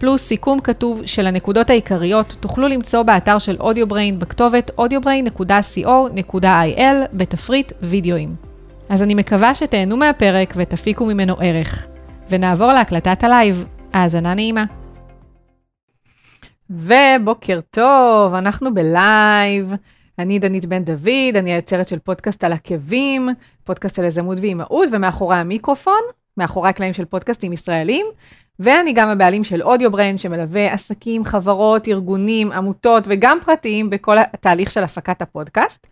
פלוס סיכום כתוב של הנקודות העיקריות, תוכלו למצוא באתר של אודיובריין בכתובת audiobrain.co.il בתפריט וידאוים. אז אני מקווה שתהנו מהפרק ותפיקו ממנו ערך. ונעבור להקלטת הלייב. האזנה נעימה. ובוקר טוב, אנחנו בלייב. אני דנית בן דוד, אני היוצרת של פודקאסט על עקבים, פודקאסט על יזמות ואימהות, ומאחורי המיקרופון, מאחורי הקלעים של פודקאסטים ישראלים, ואני גם הבעלים של אודיו בריין, שמלווה עסקים, חברות, ארגונים, עמותות וגם פרטיים בכל התהליך של הפקת הפודקאסט.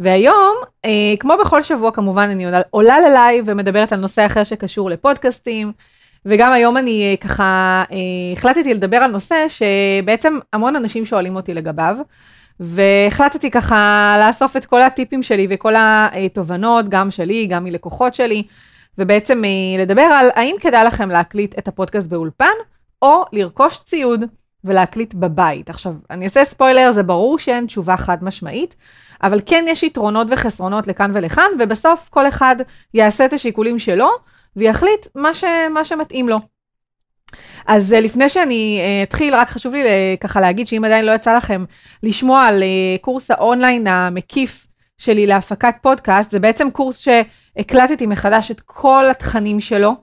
והיום, אה, כמו בכל שבוע כמובן, אני עולה, עולה ללייב ומדברת על נושא אחר שקשור לפודקאסטים, וגם היום אני אה, ככה אה, החלטתי לדבר על נושא שבעצם המון אנשים שואלים אותי לגביו. והחלטתי ככה לאסוף את כל הטיפים שלי וכל התובנות, גם שלי, גם מלקוחות שלי, ובעצם לדבר על האם כדאי לכם להקליט את הפודקאסט באולפן, או לרכוש ציוד ולהקליט בבית. עכשיו, אני אעשה ספוילר, זה ברור שאין תשובה חד משמעית, אבל כן יש יתרונות וחסרונות לכאן ולכאן, ובסוף כל אחד יעשה את השיקולים שלו, ויחליט מה, ש, מה שמתאים לו. אז אה, לפני שאני אה, אתחיל, רק חשוב לי אה, ככה להגיד שאם עדיין לא יצא לכם לשמוע על קורס האונליין המקיף שלי להפקת פודקאסט, זה בעצם קורס שהקלטתי מחדש את כל התכנים שלו,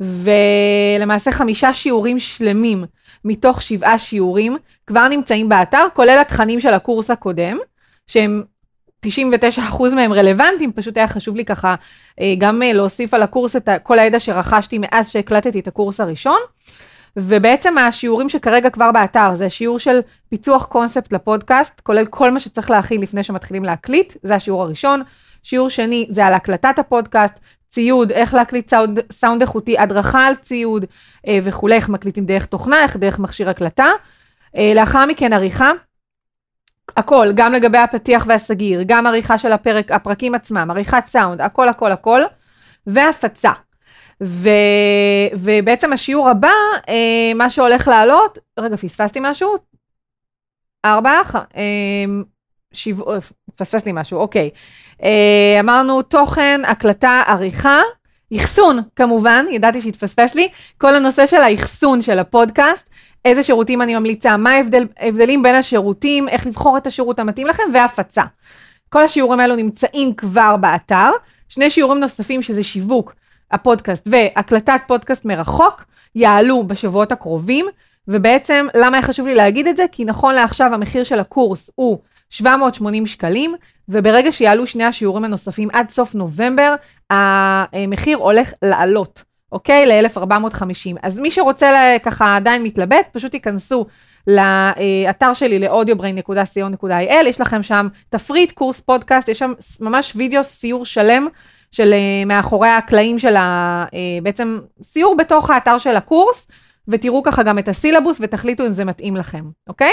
ולמעשה חמישה שיעורים שלמים מתוך שבעה שיעורים כבר נמצאים באתר, כולל התכנים של הקורס הקודם, שהם 99% מהם רלוונטיים, פשוט היה חשוב לי ככה גם להוסיף על הקורס את כל הידע שרכשתי מאז שהקלטתי את הקורס הראשון. ובעצם השיעורים שכרגע כבר באתר זה שיעור של פיצוח קונספט לפודקאסט, כולל כל מה שצריך להכין לפני שמתחילים להקליט, זה השיעור הראשון. שיעור שני זה על הקלטת הפודקאסט, ציוד, איך להקליט סאונד, סאונד איכותי, הדרכה על ציוד אה, וכולי, איך מקליטים דרך תוכנה, איך דרך מכשיר הקלטה. אה, לאחר מכן עריכה, הכל, גם לגבי הפתיח והסגיר, גם עריכה של הפרק, הפרקים עצמם, עריכת סאונד, הכל הכל הכל, והפצה. ו, ובעצם השיעור הבא, אה, מה שהולך לעלות, רגע, פספסתי משהו? ארבע, אה, שבע, אה, פספסתי משהו, אוקיי. אה, אמרנו תוכן, הקלטה, עריכה, אחסון כמובן, ידעתי שהתפספס לי, כל הנושא של האחסון של הפודקאסט, איזה שירותים אני ממליצה, מה ההבדלים בין השירותים, איך לבחור את השירות המתאים לכם, והפצה. כל השיעורים האלו נמצאים כבר באתר. שני שיעורים נוספים שזה שיווק הפודקאסט והקלטת פודקאסט מרחוק יעלו בשבועות הקרובים, ובעצם למה היה חשוב לי להגיד את זה? כי נכון לעכשיו המחיר של הקורס הוא 780 שקלים, וברגע שיעלו שני השיעורים הנוספים עד סוף נובמבר, המחיר הולך לעלות, אוקיי? ל-1450. אז מי שרוצה ככה עדיין מתלבט, פשוט ייכנסו לאתר שלי ל-audiobrain.co.il, יש לכם שם תפריט קורס פודקאסט, יש שם ממש וידאו סיור שלם של uh, מאחורי הקלעים של ה... Uh, בעצם סיור בתוך האתר של הקורס, ותראו ככה גם את הסילבוס ותחליטו אם זה מתאים לכם, אוקיי?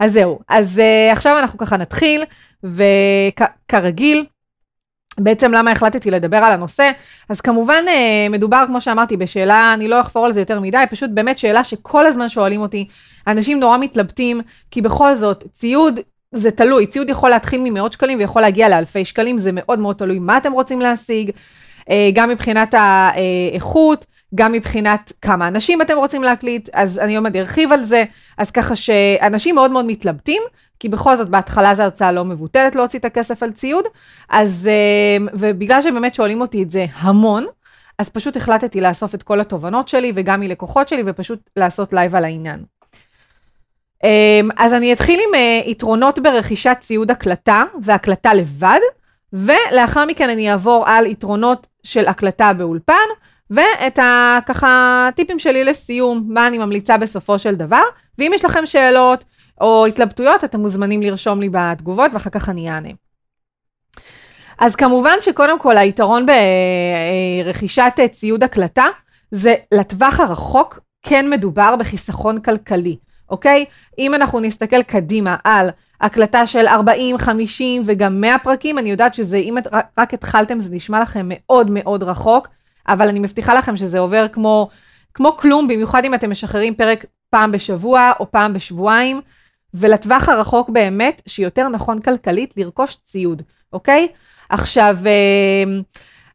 אז זהו. אז uh, עכשיו אנחנו ככה נתחיל, וכרגיל, בעצם למה החלטתי לדבר על הנושא? אז כמובן uh, מדובר, כמו שאמרתי, בשאלה, אני לא אחפור על זה יותר מדי, פשוט באמת שאלה שכל הזמן שואלים אותי, אנשים נורא מתלבטים, כי בכל זאת, ציוד זה תלוי, ציוד יכול להתחיל ממאות שקלים ויכול להגיע לאלפי שקלים, זה מאוד מאוד תלוי מה אתם רוצים להשיג, אה, גם מבחינת האיכות, גם מבחינת כמה אנשים אתם רוצים להקליט, אז אני עוד ארחיב על זה, אז ככה שאנשים מאוד מאוד מתלבטים, כי בכל זאת בהתחלה זו הוצאה לא מבוטלת להוציא את הכסף על ציוד, אז, אה, ובגלל שבאמת שואלים אותי את זה המון, אז פשוט החלטתי לאסוף את כל התובנות שלי וגם מלקוחות שלי ופשוט לעשות לייב על העניין. אמ, אז אני אתחיל עם אה, יתרונות ברכישת ציוד הקלטה והקלטה לבד, ולאחר מכן אני אעבור על יתרונות של הקלטה באולפן, ואת הככה טיפים שלי לסיום, מה אני ממליצה בסופו של דבר, ואם יש לכם שאלות או התלבטויות, אתם מוזמנים לרשום לי בתגובות ואחר כך אני אענה. אז כמובן שקודם כל היתרון ברכישת ציוד הקלטה, זה לטווח הרחוק כן מדובר בחיסכון כלכלי. אוקיי? אם אנחנו נסתכל קדימה על הקלטה של 40, 50 וגם 100 פרקים, אני יודעת שזה, אם את רק התחלתם, זה נשמע לכם מאוד מאוד רחוק, אבל אני מבטיחה לכם שזה עובר כמו, כמו כלום, במיוחד אם אתם משחררים פרק פעם בשבוע או פעם בשבועיים, ולטווח הרחוק באמת, שיותר נכון כלכלית, לרכוש ציוד, אוקיי? עכשיו, אה,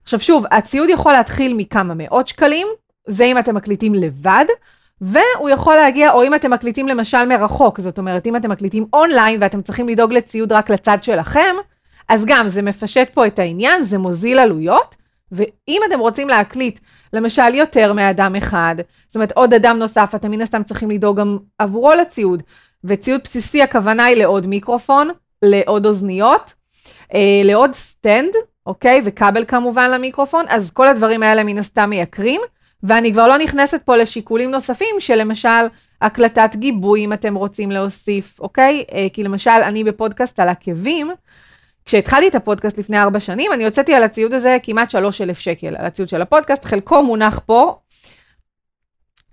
עכשיו שוב, הציוד יכול להתחיל מכמה מאות שקלים, זה אם אתם מקליטים לבד, והוא יכול להגיע, או אם אתם מקליטים למשל מרחוק, זאת אומרת, אם אתם מקליטים אונליין ואתם צריכים לדאוג לציוד רק לצד שלכם, אז גם זה מפשט פה את העניין, זה מוזיל עלויות, ואם אתם רוצים להקליט, למשל, יותר מאדם אחד, זאת אומרת, עוד אדם נוסף, אתם מן הסתם צריכים לדאוג גם עבורו לציוד, וציוד בסיסי הכוונה היא לעוד מיקרופון, לעוד אוזניות, אה, לעוד סטנד, אוקיי? וכבל כמובן למיקרופון, אז כל הדברים האלה מן הסתם מייקרים. ואני כבר לא נכנסת פה לשיקולים נוספים, שלמשל הקלטת גיבוי אם אתם רוצים להוסיף, אוקיי? אה, כי למשל אני בפודקאסט על עקבים, כשהתחלתי את הפודקאסט לפני ארבע שנים, אני הוצאתי על הציוד הזה כמעט שלוש אלף שקל, על הציוד של הפודקאסט, חלקו מונח פה,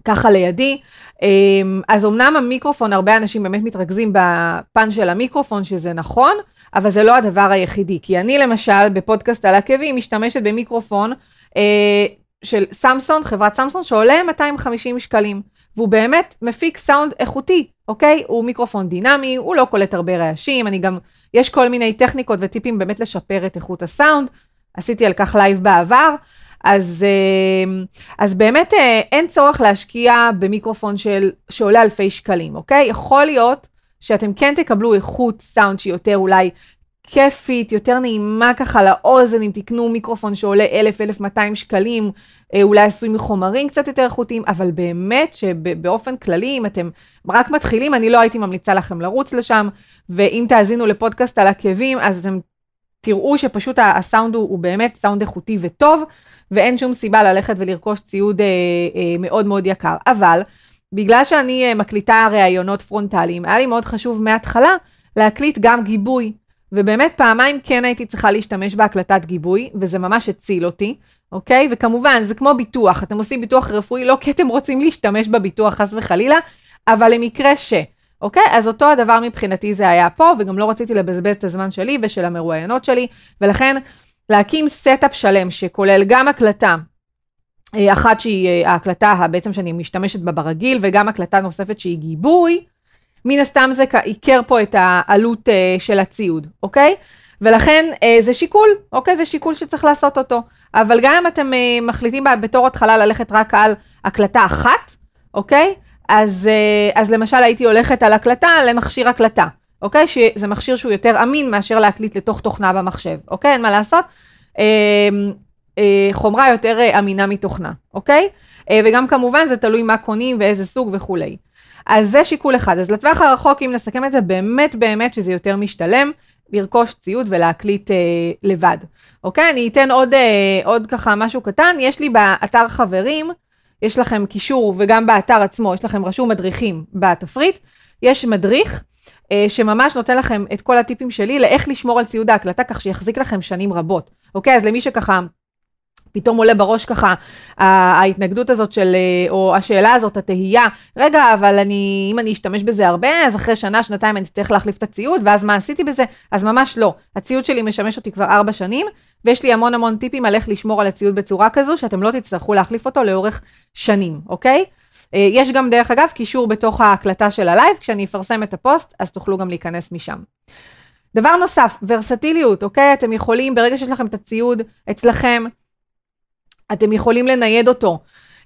ככה לידי. אמ, אז אמנם המיקרופון, הרבה אנשים באמת מתרכזים בפן של המיקרופון, שזה נכון, אבל זה לא הדבר היחידי. כי אני למשל, בפודקאסט על עקבים, משתמשת במיקרופון אה, של סמסון, חברת סמסון, שעולה 250 שקלים. והוא באמת מפיק סאונד איכותי, אוקיי? הוא מיקרופון דינמי, הוא לא קולט הרבה רעשים, אני גם, יש כל מיני טכניקות וטיפים באמת לשפר את איכות הסאונד, עשיתי על כך לייב בעבר, אז, אה, אז באמת אה, אין צורך להשקיע במיקרופון של, שעולה אלפי שקלים, אוקיי? יכול להיות שאתם כן תקבלו איכות סאונד שהיא יותר אולי כיפית, יותר נעימה ככה לאוזן, אם תקנו מיקרופון שעולה 1,000-1,200 שקלים, אולי עשוי מחומרים קצת יותר איכותיים, אבל באמת שבאופן כללי, אם אתם רק מתחילים, אני לא הייתי ממליצה לכם לרוץ לשם, ואם תאזינו לפודקאסט על עקבים, אז אתם תראו שפשוט הסאונד הוא, הוא באמת סאונד איכותי וטוב, ואין שום סיבה ללכת ולרכוש ציוד אה, אה, מאוד מאוד יקר. אבל, בגלל שאני אה, מקליטה ראיונות פרונטליים, היה לי מאוד חשוב מההתחלה להקליט גם גיבוי. ובאמת פעמיים כן הייתי צריכה להשתמש בהקלטת גיבוי, וזה ממש הציל אותי, אוקיי? וכמובן, זה כמו ביטוח, אתם עושים ביטוח רפואי לא כי אתם רוצים להשתמש בביטוח חס וחלילה, אבל למקרה ש... אוקיי? אז אותו הדבר מבחינתי זה היה פה, וגם לא רציתי לבזבז את הזמן שלי ושל המרואיינות שלי, ולכן להקים setup שלם שכולל גם הקלטה, אה, אחת שהיא אה, ההקלטה בעצם שאני משתמשת בה ברגיל, וגם הקלטה נוספת שהיא גיבוי, מן הסתם זה ייקר פה את העלות אה, של הציוד, אוקיי? ולכן אה, זה שיקול, אוקיי? זה שיקול שצריך לעשות אותו. אבל גם אם אתם אה, מחליטים בתור התחלה ללכת רק על הקלטה אחת, אוקיי? אז, uh, אז למשל הייתי הולכת על הקלטה למכשיר הקלטה, אוקיי? שזה מכשיר שהוא יותר אמין מאשר להקליט לתוך תוכנה במחשב, אוקיי? אין מה לעשות. Uh, uh, חומרה יותר uh, אמינה מתוכנה, אוקיי? Uh, וגם כמובן זה תלוי מה קונים ואיזה סוג וכולי. אז זה שיקול אחד. אז לטווח הרחוק, אם נסכם את זה, באמת באמת שזה יותר משתלם לרכוש ציוד ולהקליט אה, לבד. אוקיי? אני אתן עוד, אה, עוד ככה משהו קטן. יש לי באתר חברים, יש לכם קישור, וגם באתר עצמו, יש לכם רשום מדריכים בתפריט. יש מדריך אה, שממש נותן לכם את כל הטיפים שלי לאיך לשמור על ציוד ההקלטה כך שיחזיק לכם שנים רבות. אוקיי? אז למי שככה פתאום עולה בראש ככה ההתנגדות הזאת של, אה, או השאלה הזאת, התהייה, רגע, אבל אני, אם אני אשתמש בזה הרבה, אז אחרי שנה, שנתיים אני אצטרך להחליף את הציוד, ואז מה עשיתי בזה? אז ממש לא. הציוד שלי משמש אותי כבר ארבע שנים, ויש לי המון המון טיפים על איך לשמור על הציוד בצורה כזו, שאתם לא תצטרכו להחליף אותו לאורך שנים, אוקיי? אה, יש גם, דרך אגב, קישור בתוך ההקלטה של הלייב, כשאני אפרסם את הפוסט, אז תוכלו גם להיכנס משם. דבר נוסף, ורסטיליות, אוקיי? אתם יכולים, ברגע שיש לכם את הציוד אצלכם, אתם יכולים לנייד אותו.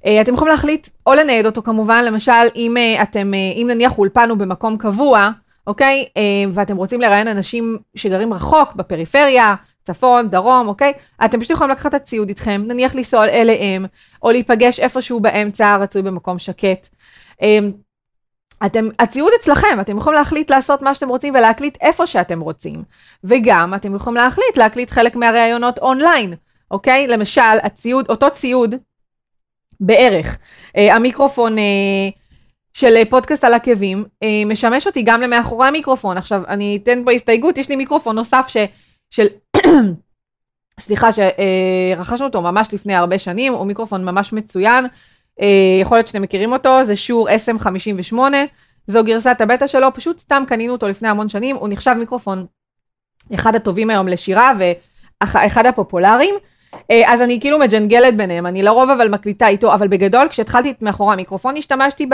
אה, אתם יכולים להחליט או לנייד אותו כמובן, למשל אם אה, אתם, אה, אם נניח אולפן הוא במקום קבוע, אוקיי? ואתם רוצים לראיין אנשים שגרים רחוק, בפריפריה, צפון, דרום, אוקיי? אתם פשוט יכולים לקחת את הציוד איתכם, נניח לנסוע אליהם, או להיפגש איפשהו באמצע, רצוי במקום שקט. אתם, הציוד אצלכם, אתם יכולים להחליט לעשות מה שאתם רוצים ולהקליט איפה שאתם רוצים. וגם אתם יכולים להחליט להקליט חלק מהראיונות אונליין. אוקיי? למשל, הציוד, אותו ציוד, בערך, אה, המיקרופון אה, של פודקאסט על עקבים, אה, משמש אותי גם למאחורי המיקרופון. עכשיו, אני אתן פה הסתייגות, יש לי מיקרופון נוסף ש, של... סליחה, שרכשנו אותו ממש לפני הרבה שנים, הוא מיקרופון ממש מצוין, אה, יכול להיות שאתם מכירים אותו, זה שור SM58, זו גרסת הבטא שלו, פשוט סתם קנינו אותו לפני המון שנים, הוא נחשב מיקרופון אחד הטובים היום לשירה ואחד הפופולריים. אה, אז אני כאילו מג'נגלת ביניהם, אני לרוב אבל מקליטה איתו, אבל בגדול כשהתחלתי מאחורי המיקרופון השתמשתי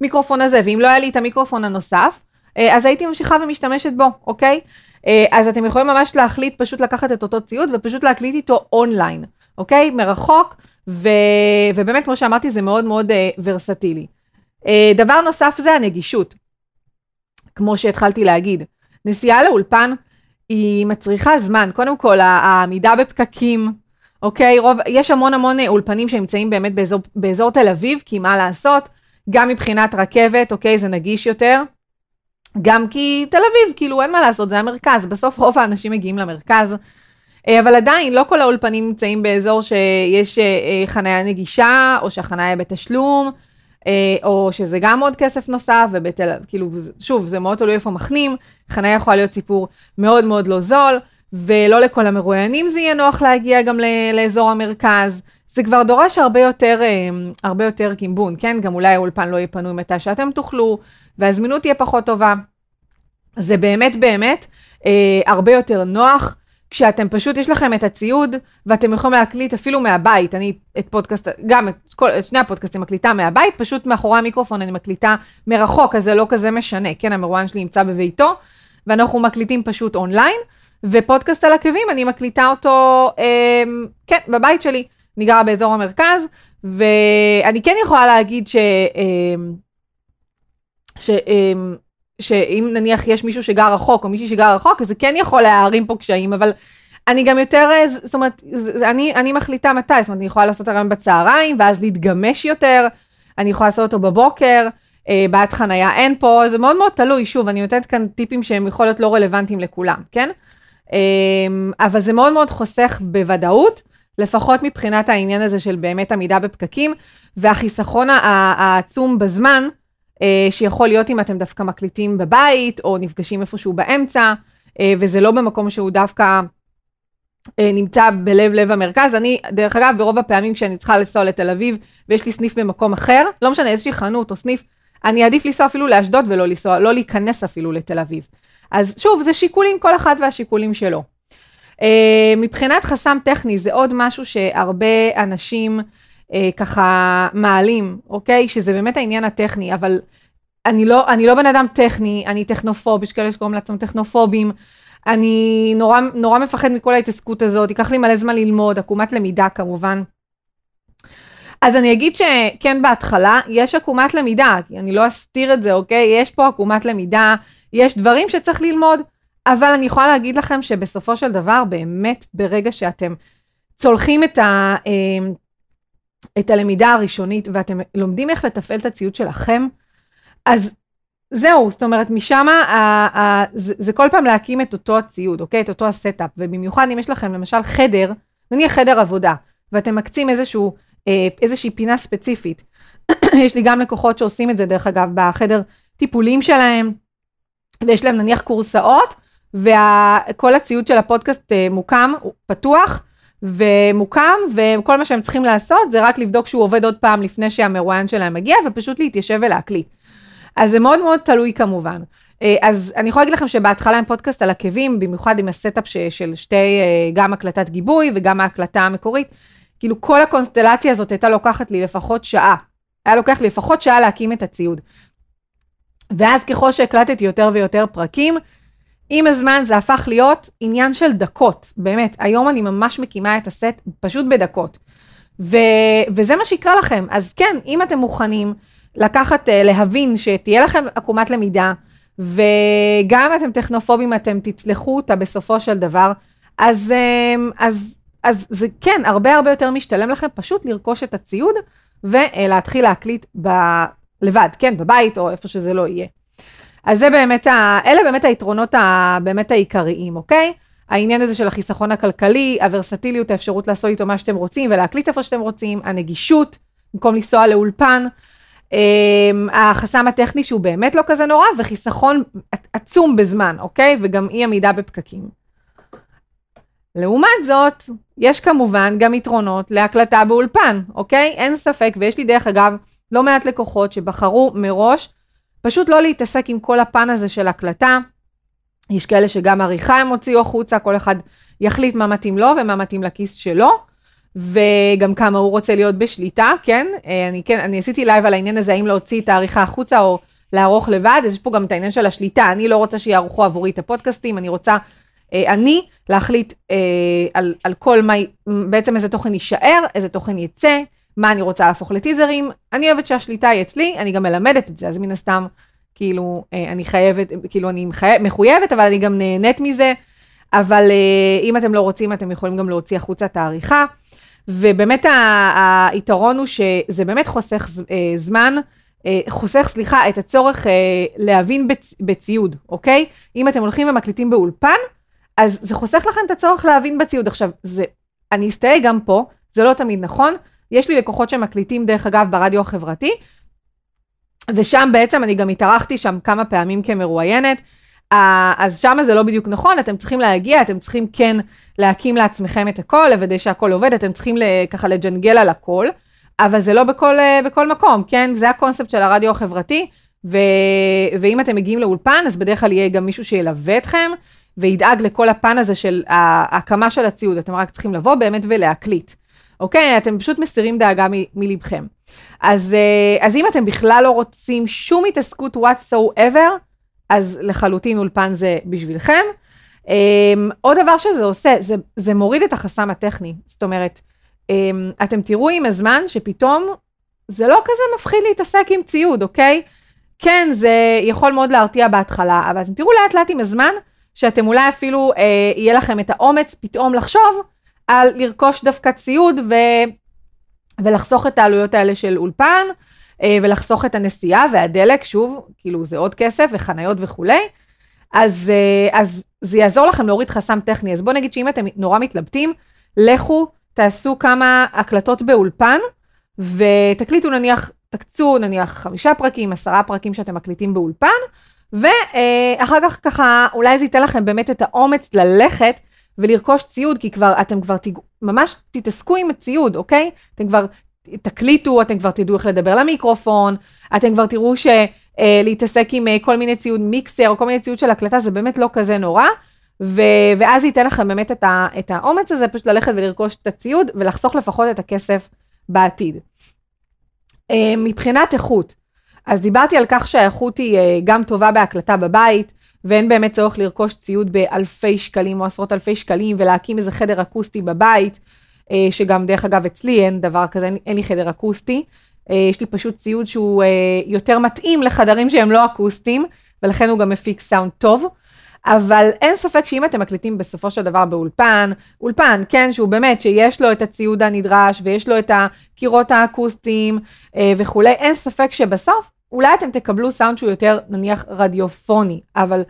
במיקרופון הזה, ואם לא היה לי את המיקרופון הנוסף, אה, אז הייתי ממשיכה ומשתמשת בו, אוקיי? אה, אז אתם יכולים ממש להחליט פשוט לקחת את אותו ציוד ופשוט להקליט איתו אונליין, אוקיי? מרחוק, ו... ובאמת כמו שאמרתי זה מאוד מאוד ורסטילי. דבר נוסף זה הנגישות, כמו שהתחלתי להגיד. נסיעה לאולפן היא מצריכה זמן, קודם כל העמידה בפקקים, אוקיי? רוב, יש המון המון אולפנים שנמצאים באמת באזור, באזור תל אביב, כי מה לעשות? גם מבחינת רכבת, אוקיי? זה נגיש יותר. גם כי תל אביב, כאילו אין מה לעשות, זה המרכז, בסוף רוב האנשים מגיעים למרכז. אה, אבל עדיין לא כל האולפנים נמצאים באזור שיש אה, אה, חניה נגישה, או שהחניה בתשלום, או שזה גם עוד כסף נוסף, ובתל, כאילו, שוב, זה מאוד תלוי איפה מחנים, חניה יכולה להיות סיפור מאוד מאוד לא זול. ולא לכל המרואיינים זה יהיה נוח להגיע גם לאזור המרכז. זה כבר דורש הרבה יותר, אה, הרבה יותר קימבון, כן? גם אולי האולפן לא יהיה פנוי מתי שאתם תוכלו, והזמינות תהיה פחות טובה. זה באמת באמת אה, הרבה יותר נוח, כשאתם פשוט, יש לכם את הציוד, ואתם יכולים להקליט אפילו מהבית. אני את פודקאסט, גם את, כל, את שני הפודקאסטים מקליטה מהבית, פשוט מאחורי המיקרופון אני מקליטה מרחוק, אז זה לא כזה משנה. כן, המרואיין שלי נמצא בביתו, ואנחנו מקליטים פשוט אונליין. ופודקאסט על עקבים, אני מקליטה אותו, אה, כן, בבית שלי. אני גרה באזור המרכז, ואני כן יכולה להגיד ש... אה, ש אה, שאם נניח יש מישהו שגר רחוק או מישהי שגר רחוק, אז זה כן יכול להערים פה קשיים, אבל אני גם יותר, אה, זאת אומרת, אני, אני מחליטה מתי, זאת אומרת, אני יכולה לעשות הרעיון בצהריים, ואז להתגמש יותר, אני יכולה לעשות אותו בבוקר, אה, בעד חנייה אין פה, זה מאוד מאוד תלוי, שוב, אני נותנת כאן טיפים שהם יכול להיות לא רלוונטיים לכולם, כן? אמ, אבל זה מאוד מאוד חוסך בוודאות, לפחות מבחינת העניין הזה של באמת עמידה בפקקים, והחיסכון העצום בזמן, אה, שיכול להיות אם אתם דווקא מקליטים בבית, או נפגשים איפשהו באמצע, אה, וזה לא במקום שהוא דווקא אה, נמצא בלב לב המרכז. אני, דרך אגב, ברוב הפעמים כשאני צריכה לנסוע לתל אביב, ויש לי סניף במקום אחר, לא משנה, איזושהי חנות או סניף, אני אעדיף לנסוע אפילו לאשדוד ולא לנסוע, לא להיכנס אפילו לתל אביב. אז שוב, זה שיקולים, כל אחד והשיקולים שלו. Uh, מבחינת חסם טכני, זה עוד משהו שהרבה אנשים uh, ככה מעלים, אוקיי? שזה באמת העניין הטכני, אבל אני לא, אני לא בן אדם טכני, אני טכנופוב, יש כאלה שקוראים לעצמם טכנופובים. אני נורא, נורא מפחד מכל ההתעסקות הזאת, ייקח לי מלא זמן ללמוד, עקומת למידה כמובן. אז אני אגיד שכן בהתחלה יש עקומת למידה, אני לא אסתיר את זה, אוקיי? יש פה עקומת למידה, יש דברים שצריך ללמוד, אבל אני יכולה להגיד לכם שבסופו של דבר, באמת ברגע שאתם צולחים את, ה, אמ, את הלמידה הראשונית ואתם לומדים איך לתפעל את הציוד שלכם, אז זהו, זאת אומרת, משם זה, זה כל פעם להקים את אותו הציוד, אוקיי? את אותו ה setup, ובמיוחד אם יש לכם למשל חדר, נניח חדר עבודה, ואתם מקצים איזשהו, אה, איזושהי פינה ספציפית. יש לי גם לקוחות שעושים את זה, דרך אגב, בחדר טיפולים שלהם, ויש להם נניח כורסאות, וכל הציוד של הפודקאסט אה, מוקם, פתוח, ומוקם, וכל מה שהם צריכים לעשות זה רק לבדוק שהוא עובד עוד פעם לפני שהמרואיין שלהם מגיע, ופשוט להתיישב ולהקליט. אז זה מאוד מאוד תלוי כמובן. אה, אז אני יכולה להגיד לכם שבהתחלה עם פודקאסט על עקבים, במיוחד עם ה setup של שתי, אה, גם הקלטת גיבוי וגם ההקלטה המקורית, כאילו כל הקונסטלציה הזאת הייתה לוקחת לי לפחות שעה. היה לוקח לי לפחות שעה להקים את הציוד. ואז ככל שהקלטתי יותר ויותר פרקים, עם הזמן זה הפך להיות עניין של דקות, באמת. היום אני ממש מקימה את הסט פשוט בדקות. ו- וזה מה שיקרה לכם. אז כן, אם אתם מוכנים לקחת, uh, להבין שתהיה לכם עקומת למידה, וגם אם אתם טכנופובים, אתם תצלחו אותה בסופו של דבר, אז, uh, אז, אז זה כן, הרבה הרבה יותר משתלם לכם פשוט לרכוש את הציוד ולהתחיל להקליט לבד, כן, בבית או איפה שזה לא יהיה. אז זה באמת, ה... אלה באמת היתרונות ה... באמת העיקריים, אוקיי? העניין הזה של החיסכון הכלכלי, הוורסטיליות, האפשרות לעשות איתו מה שאתם רוצים ולהקליט איפה שאתם רוצים, הנגישות, במקום לנסוע לאולפן, אמ, החסם הטכני שהוא באמת לא כזה נורא, וחיסכון עצום בזמן, אוקיי? וגם אי עמידה בפקקים. לעומת זאת, יש כמובן גם יתרונות להקלטה באולפן, אוקיי? אין ספק, ויש לי דרך אגב לא מעט לקוחות שבחרו מראש פשוט לא להתעסק עם כל הפן הזה של הקלטה. יש כאלה שגם עריכה הם הוציאו החוצה, כל אחד יחליט מה מתאים לו ומה מתאים לכיס שלו, וגם כמה הוא רוצה להיות בשליטה, כן? אה, אני, כן, אני עשיתי לייב על העניין הזה, האם להוציא את העריכה החוצה או לערוך לבד, אז יש פה גם את העניין של השליטה, אני לא רוצה שיערכו עבורי את הפודקאסטים, אני רוצה, אה, אני, להחליט אה, על, על כל מה, בעצם איזה תוכן יישאר, איזה תוכן יצא, מה אני רוצה להפוך לטיזרים, אני אוהבת שהשליטה היא אצלי, אני גם מלמדת את זה, אז מן הסתם, כאילו, אה, אני חייבת, כאילו, אני מחייב, מחויבת, אבל אני גם נהנית מזה, אבל אה, אם אתם לא רוצים, אתם יכולים גם להוציא החוצה את העריכה, ובאמת היתרון הוא שזה באמת חוסך אה, זמן, חוסך, סליחה, את הצורך להבין בצ, בציוד, אוקיי? אם אתם הולכים ומקליטים באולפן, אז זה חוסך לכם את הצורך להבין בציוד. עכשיו, זה, אני אסתייג גם פה, זה לא תמיד נכון. יש לי לקוחות שמקליטים, דרך אגב, ברדיו החברתי, ושם בעצם אני גם התארחתי שם כמה פעמים כמרואיינת, אז שם זה לא בדיוק נכון, אתם צריכים להגיע, אתם צריכים כן להקים לעצמכם את הכל, לוודא שהכל עובד, אתם צריכים ככה לג'נגל על הכל. אבל זה לא בכל, אה, בכל מקום, כן? זה הקונספט של הרדיו החברתי, ו, ואם אתם מגיעים לאולפן, אז בדרך כלל יהיה גם מישהו שילווה אתכם, וידאג לכל הפן הזה של ההקמה של הציוד, אתם רק צריכים לבוא באמת ולהקליט, אוקיי? אתם פשוט מסירים דאגה מ, מלבכם. אז, אה, אז אם אתם בכלל לא רוצים שום התעסקות whatsoever, אז לחלוטין אולפן זה בשבילכם. Um, עוד דבר שזה עושה, זה, זה מוריד את החסם הטכני. זאת אומרת, אמ, אתם תראו עם הזמן שפתאום זה לא כזה מפחיד להתעסק עם ציוד, אוקיי? כן, זה יכול מאוד להרתיע בהתחלה, אבל אתם תראו לאט לאט עם הזמן שאתם אולי אפילו, אה, יהיה לכם את האומץ פתאום לחשוב על לרכוש דווקא ציוד ו... ולחסוך את העלויות האלה של אולפן, אה, ולחסוך את הנסיעה והדלק, שוב, כאילו זה עוד כסף וחניות וכולי. אז, אה, אז זה יעזור לכם להוריד חסם טכני. אז בואו נגיד שאם אתם נורא מתלבטים, לכו תעשו כמה הקלטות באולפן, ותקליטו נניח, תקצו נניח חמישה פרקים, עשרה פרקים שאתם מקליטים באולפן, ואחר כך ככה, אולי זה ייתן לכם באמת את האומץ ללכת ולרכוש ציוד, כי כבר, אתם כבר תיג... ממש תתעסקו עם הציוד, אוקיי? אתם כבר תקליטו, אתם כבר תדעו איך לדבר למיקרופון, אתם כבר תראו שלהתעסק עם אה, כל מיני ציוד מיקסר או כל מיני ציוד של הקלטה זה באמת לא כזה נורא. ו, ואז ייתן לכם באמת את, ה, את האומץ הזה, פשוט ללכת ולרכוש את הציוד ולחסוך לפחות את הכסף בעתיד. אה, מבחינת איכות, אז דיברתי על כך שהאיכות היא אה, גם טובה בהקלטה בבית, ואין באמת צורך לרכוש ציוד באלפי שקלים או עשרות אלפי שקלים ולהקים איזה חדר אקוסטי בבית, אה, שגם דרך אגב אצלי אין דבר כזה, אין, לי חדר אקוסטי, יש לי פשוט ציוד שהוא יותר מתאים לחדרים שהם לא אקוסטיים, ולכן הוא גם מפיק סאונד טוב. אבל אין ספק שאם אתם מקליטים בסופו של דבר באולפן, אולפן, כן, שהוא באמת, שיש לו את הציוד הנדרש ויש לו את הקירות האקוסטיים אה, וכולי, אין ספק שבסוף אולי אתם תקבלו סאונד שהוא יותר נניח רדיופוני, אבל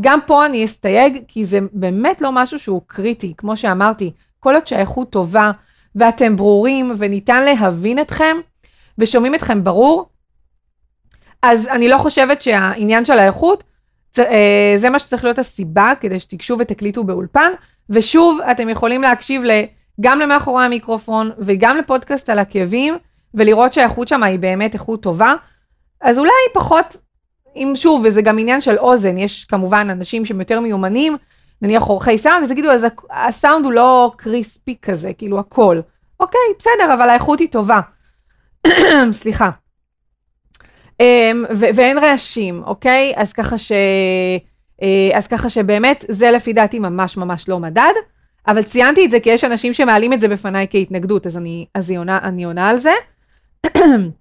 גם פה אני אסתייג, כי זה באמת לא משהו שהוא קריטי, כמו שאמרתי, כל עוד שהאיכות טובה ואתם ברורים וניתן להבין אתכם ושומעים אתכם ברור, אז אני לא חושבת שהעניין של האיכות אה, זה מה שצריך להיות הסיבה כדי שתיגשו ותקליטו באולפן, ושוב, אתם יכולים להקשיב גם למאחורי המיקרופון וגם לפודקאסט על עקבים, ולראות שהאיכות שם היא באמת איכות טובה. אז אולי פחות, אם שוב, וזה גם עניין של אוזן, יש כמובן אנשים שהם יותר מיומנים, נניח עורכי סאונד, אז יגידו, אז הסאונד הוא לא קריספי כזה, כאילו הכל. אוקיי, בסדר, אבל האיכות היא טובה. סליחה. אמ, ואין רעשים, אוקיי? אז ככה ש... אה, אז ככה שבאמת זה לפי דעתי ממש ממש לא מדד, אבל ציינתי את זה כי יש אנשים שמעלים את זה בפניי כהתנגדות, אז אני, אז אני, עונה, אני עונה על זה.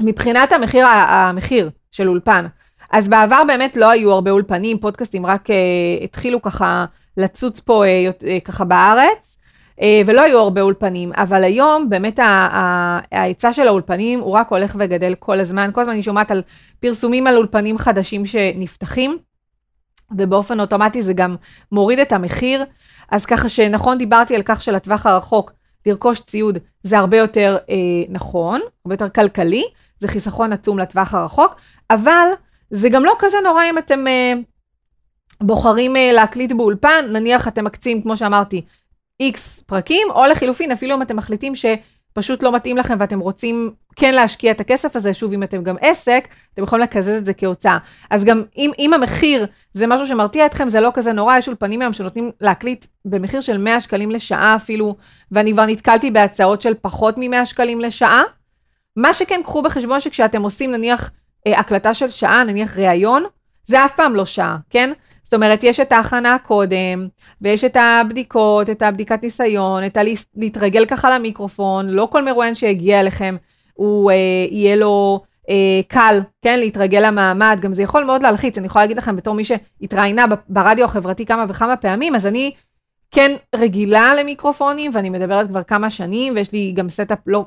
מבחינת המחיר, המחיר של אולפן, אז בעבר באמת לא היו הרבה אולפנים, פודקאסטים רק uh, התחילו ככה לצוץ פה uh, uh, ככה בארץ, אה, ולא היו הרבה אולפנים, אבל היום באמת ההיצע של האולפנים הוא רק הולך וגדל כל הזמן. כל הזמן אני שומעת על פרסומים על אולפנים חדשים שנפתחים, ובאופן אוטומטי זה גם מוריד את המחיר. אז ככה שנכון, דיברתי על כך שלטווח הרחוק לרכוש ציוד זה הרבה יותר אה, נכון, הרבה יותר כלכלי, זה חיסכון עצום לטווח הרחוק, אבל זה גם לא כזה נורא אם אתם אה, בוחרים אה, להקליט באולפן, נניח אתם מקצים, כמו שאמרתי, איקס פרקים, או לחילופין, אפילו אם אתם מחליטים פשוט לא מתאים לכם ואתם רוצים כן להשקיע את הכסף הזה, שוב, אם אתם גם עסק, אתם יכולים לקזז את זה כהוצאה. אז גם אם, אם המחיר זה משהו שמרתיע אתכם, זה לא כזה נורא, יש אולפנים היום שנותנים להקליט במחיר של 100 שקלים לשעה אפילו, ואני כבר נתקלתי בהצעות של פחות מ-100 שקלים לשעה. מה שכן, קחו בחשבון שכשאתם עושים נניח אה, הקלטה של שעה, נניח ראיון, זה אף פעם לא שעה, כן? זאת אומרת, יש את ההכנה קודם, ויש את הבדיקות, את הבדיקת ניסיון, את הלהתרגל ככה למיקרופון, לא כל מרואיין שיגיע אליכם, הוא אה, יהיה לו אה, קל, כן, להתרגל למעמד, גם זה יכול מאוד להלחיץ, אני יכולה להגיד לכם בתור מי שהתראיינה ברדיו החברתי כמה וכמה פעמים, אז אני כן רגילה למיקרופונים, ואני מדברת כבר כמה שנים, ויש לי גם setup לא,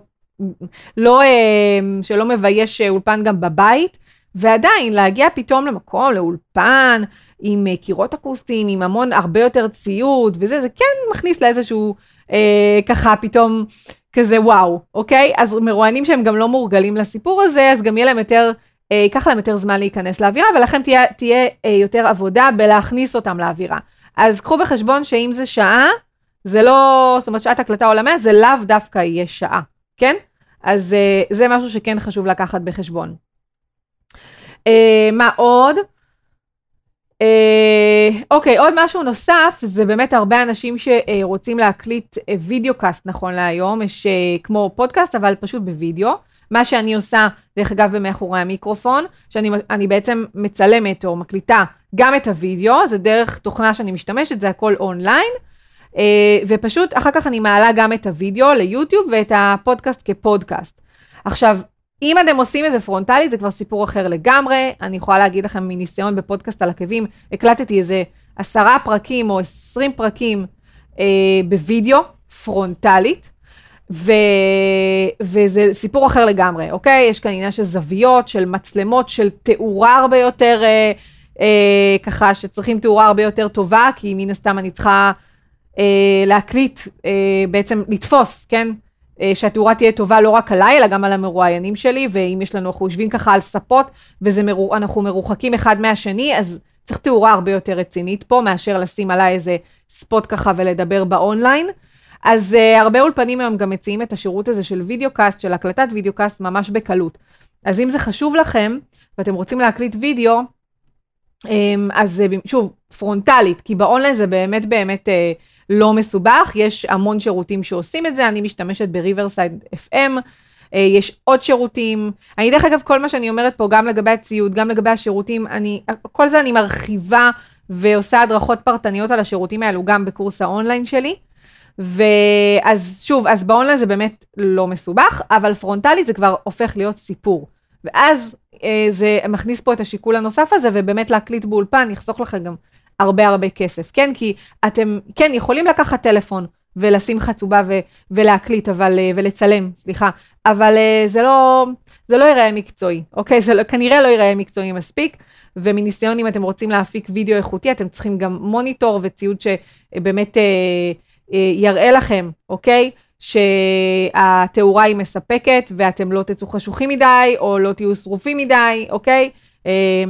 לא, אה, שלא מבייש אולפן גם בבית, ועדיין להגיע פתאום למקום, לאולפן, עם אה, קירות אקוסטיים, עם המון, הרבה יותר ציוד וזה, זה כן מכניס לאיזשהו, אה, ככה פתאום כזה וואו, אוקיי? אז מרואיינים שהם גם לא מורגלים לסיפור הזה, אז גם יהיה להם יותר, אה, ייקח להם יותר זמן להיכנס לאווירה, ולכן תהיה, תהיה אה, יותר עבודה בלהכניס אותם לאווירה. אז קחו בחשבון שאם זה שעה, זה לא, זאת אומרת שעת הקלטה עולמיה, זה לאו דווקא יהיה שעה, כן? אז אה, זה משהו שכן חשוב לקחת בחשבון. אה, מה עוד? אה, אוקיי, עוד משהו נוסף, זה באמת הרבה אנשים שרוצים להקליט וידאו קאסט נכון להיום, יש אה, כמו פודקאסט, אבל פשוט בווידאו. מה שאני עושה, דרך אגב, במאחורי המיקרופון, שאני בעצם מצלמת או מקליטה גם את הוידאו, זה דרך תוכנה שאני משתמשת, זה הכל אונליין, ופשוט אחר כך אני מעלה גם את הוידאו ליוטיוב ואת הפודקאסט כפודקאסט. עכשיו, אם אתם עושים את זה פרונטלית, זה כבר סיפור אחר לגמרי. אני יכולה להגיד לכם מניסיון בפודקאסט על עקבים, הקלטתי איזה עשרה פרקים או עשרים פרקים אה, בווידאו, פרונטלית, ו... וזה סיפור אחר לגמרי, אוקיי? יש כאן עניין של זוויות, של מצלמות, של תאורה הרבה יותר, אה, אה, ככה שצריכים תאורה הרבה יותר טובה, כי מן הסתם אני צריכה אה, להקליט, אה, בעצם לתפוס, כן? אה, שהתאורה תהיה טובה לא רק עליי, אלא גם על המרואיינים שלי, ואם יש לנו, אנחנו יושבים ככה על ספות, ואנחנו מרוחקים אחד מהשני, אז צריך תאורה הרבה יותר רצינית פה, מאשר לשים עליי איזה spot ככה ולדבר באונליין. אז אה, הרבה אולפנים היום גם מציעים את השירות הזה של video cast, של הקלטת video cast, ממש בקלות. אז אם זה חשוב לכם, ואתם רוצים להקליט וידאו, אמ, אז שוב, פרונטלית, כי באונליין זה באמת באמת... אה, לא מסובך, יש המון שירותים שעושים את זה, אני משתמשת ב Riverside FM, אה, יש עוד שירותים. אני דרך אגב, כל מה שאני אומרת פה, גם לגבי הציוד, גם לגבי השירותים, אני, כל זה אני מרחיבה ועושה הדרכות פרטניות על השירותים האלו גם בקורס האונליין שלי. ואז שוב, אז באונליין זה באמת לא מסובך, אבל פרונטלית זה כבר הופך להיות סיפור. ואז אה, זה מכניס פה את השיקול הנוסף הזה, ובאמת להקליט באולפן יחסוך לכם גם הרבה הרבה כסף, כן? כי אתם, כן, יכולים לקחת טלפון ולשים חצובה ו- ולהקליט, אבל, אה, ולצלם, סליחה, אבל אה, זה לא, זה לא ייראה מקצועי, אוקיי? זה לא, כנראה לא ייראה מקצועי מספיק, ומניסיון, אם אתם רוצים להפיק וידאו איכותי, אתם צריכים גם מוניטור וציוד שבאמת אה, אה, יראה לכם, אוקיי? שהתאורה היא מספקת ואתם לא תצאו חשוכים מדי, או לא תהיו שרופים מדי, אוקיי? אה,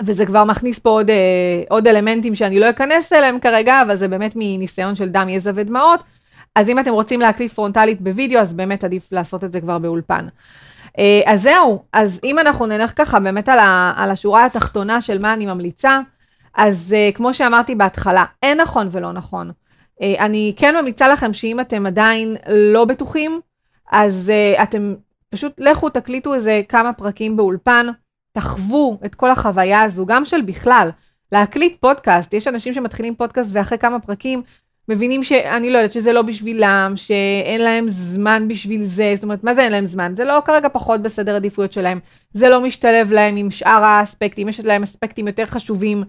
וזה כבר מכניס פה עוד, אה, עוד אלמנטים שאני לא אכנס אליהם כרגע, אבל זה באמת מניסיון של דם, יזע ודמעות. אז אם אתם רוצים להקליט פרונטלית בווידאו, אז באמת עדיף לעשות את זה כבר באולפן. אה, אז זהו, אז אם אנחנו נלך ככה באמת על, ה, על השורה התחתונה של מה אני ממליצה, אז uh, כמו שאמרתי בהתחלה, אין נכון ולא נכון. Uh, אני כן ממליצה לכם שאם אתם עדיין לא בטוחים, אז uh, אתם פשוט לכו תקליטו איזה כמה פרקים באולפן. תחוו את כל החוויה הזו, גם של בכלל, להקליט פודקאסט. יש אנשים שמתחילים פודקאסט ואחרי כמה פרקים מבינים שאני לא יודעת שזה לא בשבילם, שאין להם זמן בשביל זה, זאת אומרת, מה זה אין להם זמן? זה לא כרגע פחות בסדר עדיפויות שלהם, זה לא משתלב להם עם שאר האספקטים, יש להם אספקטים יותר חשובים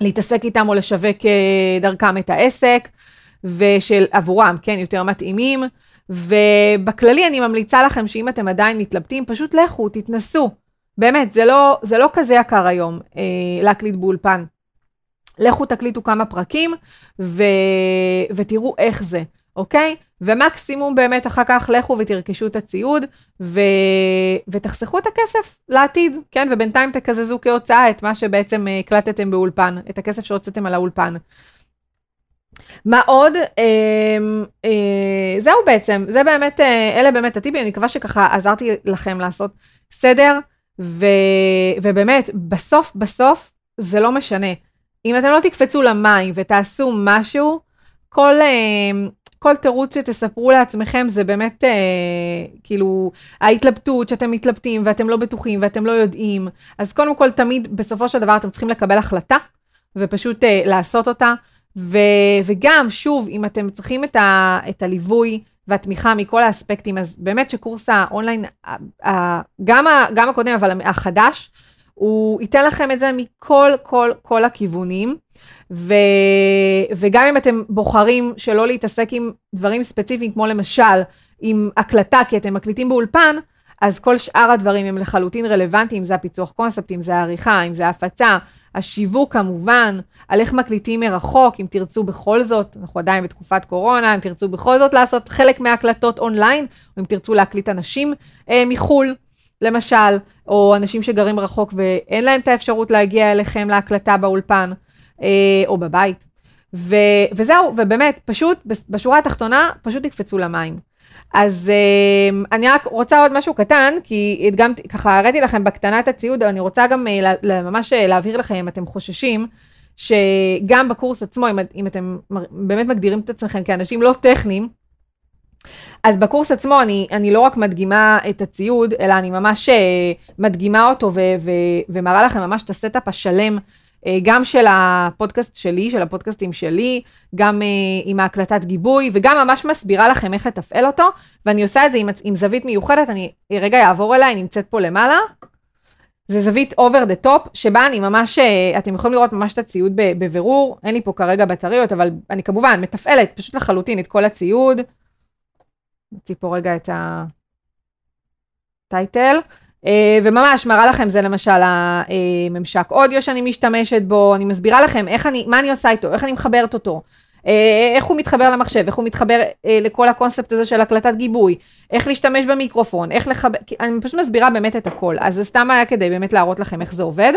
להתעסק איתם או לשווק אה, דרכם את העסק, ושל עבורם, כן, יותר מתאימים. ובכללי אני ממליצה לכם שאם אתם עדיין מתלבטים, פשוט לכו, תתנסו. באמת, זה לא, זה לא כזה יקר היום אה, להקליט באולפן. לכו תקליטו כמה פרקים ו, ותראו איך זה, אוקיי? ומקסימום באמת אחר כך לכו ותרכשו את הציוד ו... ותחסכו את הכסף לעתיד, כן? ובינתיים תקזזו כהוצאה את מה שבעצם אה, הקלטתם באולפן, את הכסף שהוצאתם על האולפן. מה עוד? אה, אה, זהו בעצם, זה באמת, אה, אלה באמת הטיפים, אני מקווה שככה עזרתי לכם לעשות סדר, ו, ובאמת, בסוף בסוף זה לא משנה. אם אתם לא תקפצו למים ותעשו משהו, כל, אה, כל תירוץ שתספרו לעצמכם זה באמת אה, כאילו ההתלבטות שאתם מתלבטים ואתם לא בטוחים ואתם לא יודעים. אז קודם כל תמיד בסופו של דבר אתם צריכים לקבל החלטה ופשוט אה, לעשות אותה. ו, וגם שוב אם אתם צריכים את, ה, את הליווי והתמיכה מכל האספקטים אז באמת שקורס האונליין גם, גם הקודם אבל החדש הוא ייתן לכם את זה מכל כל כל הכיוונים. ו, וגם אם אתם בוחרים שלא להתעסק עם דברים ספציפיים, כמו למשל עם הקלטה, כי אתם מקליטים באולפן, אז כל שאר הדברים הם לחלוטין רלוונטיים, אם זה הפיצוח קונספט, אם זה העריכה, אם זה ההפצה, השיווק כמובן, על איך מקליטים מרחוק, אם תרצו בכל זאת, אנחנו עדיין בתקופת קורונה, אם תרצו בכל זאת לעשות חלק מההקלטות אונליין, או אם תרצו להקליט אנשים אה, מחו"ל, למשל, או אנשים שגרים רחוק ואין להם את האפשרות להגיע אליכם להקלטה באולפן. אה, או בבית. ו, וזהו, ובאמת, פשוט, בשורה התחתונה, פשוט תקפצו למים. אז אה, אני רק רוצה עוד משהו קטן, כי הדגמתי, ככה הראיתי לכם בקטנת הציוד, אבל אני רוצה גם אה, ממש להבהיר לכם, אם אתם חוששים, שגם בקורס עצמו, אם, אם אתם באמת מגדירים את עצמכם כאנשים לא טכניים, אז בקורס עצמו אני, אני לא רק מדגימה את הציוד, אלא אני ממש מדגימה אותו ו, ו, ומראה לכם ממש את ה setup השלם אה, גם של הפודקאסט שלי, של הפודקאסטים שלי, גם אה, עם ההקלטת גיבוי, וגם ממש מסבירה לכם איך לתפעל אותו, ואני עושה את זה עם, עם זווית מיוחדת, אני רגע אעבור אליי, נמצאת פה למעלה. זה זווית over the top, שבה אני ממש, אה, אתם יכולים לראות ממש את הציוד בבירור, אין לי פה כרגע בטריות, אבל אני כמובן מתפעלת פשוט לחלוטין את כל הציוד. נוציא פה רגע את הטייטל. אה, וממש מראה לכם זה למשל הממשק אודיו שאני משתמשת בו, אני מסבירה לכם איך אני, מה אני עושה איתו, איך אני מחברת אותו, אה, איך הוא מתחבר למחשב, איך הוא מתחבר אה, לכל הקונספט הזה של הקלטת גיבוי, איך להשתמש במיקרופון, איך לחבר, אני פשוט מסבירה באמת את הכל, אז זה סתם היה כדי באמת להראות לכם איך זה עובד.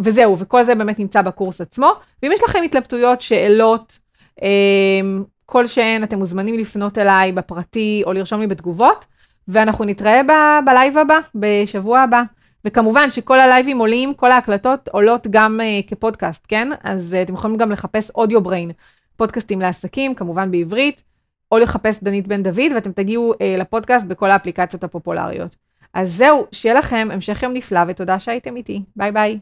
וזהו, וכל זה באמת נמצא בקורס עצמו, ואם יש לכם התלבטויות, שאלות, כלשהן, אתם מוזמנים לפנות אליי בפרטי או לרשום לי בתגובות. ואנחנו נתראה ב- בלייב הבא, בשבוע הבא. וכמובן שכל הלייבים עולים, כל ההקלטות עולות גם אה, כפודקאסט, כן? אז אה, אתם יכולים גם לחפש אודיו בריין, פודקאסטים לעסקים, כמובן בעברית, או לחפש דנית בן דוד, ואתם תגיעו uh, לפודקאסט בכל האפליקציות הפופולריות. אז זהו, שיהיה לכם המשך יום נפלא ותודה שהייתם איתי. ביי ביי.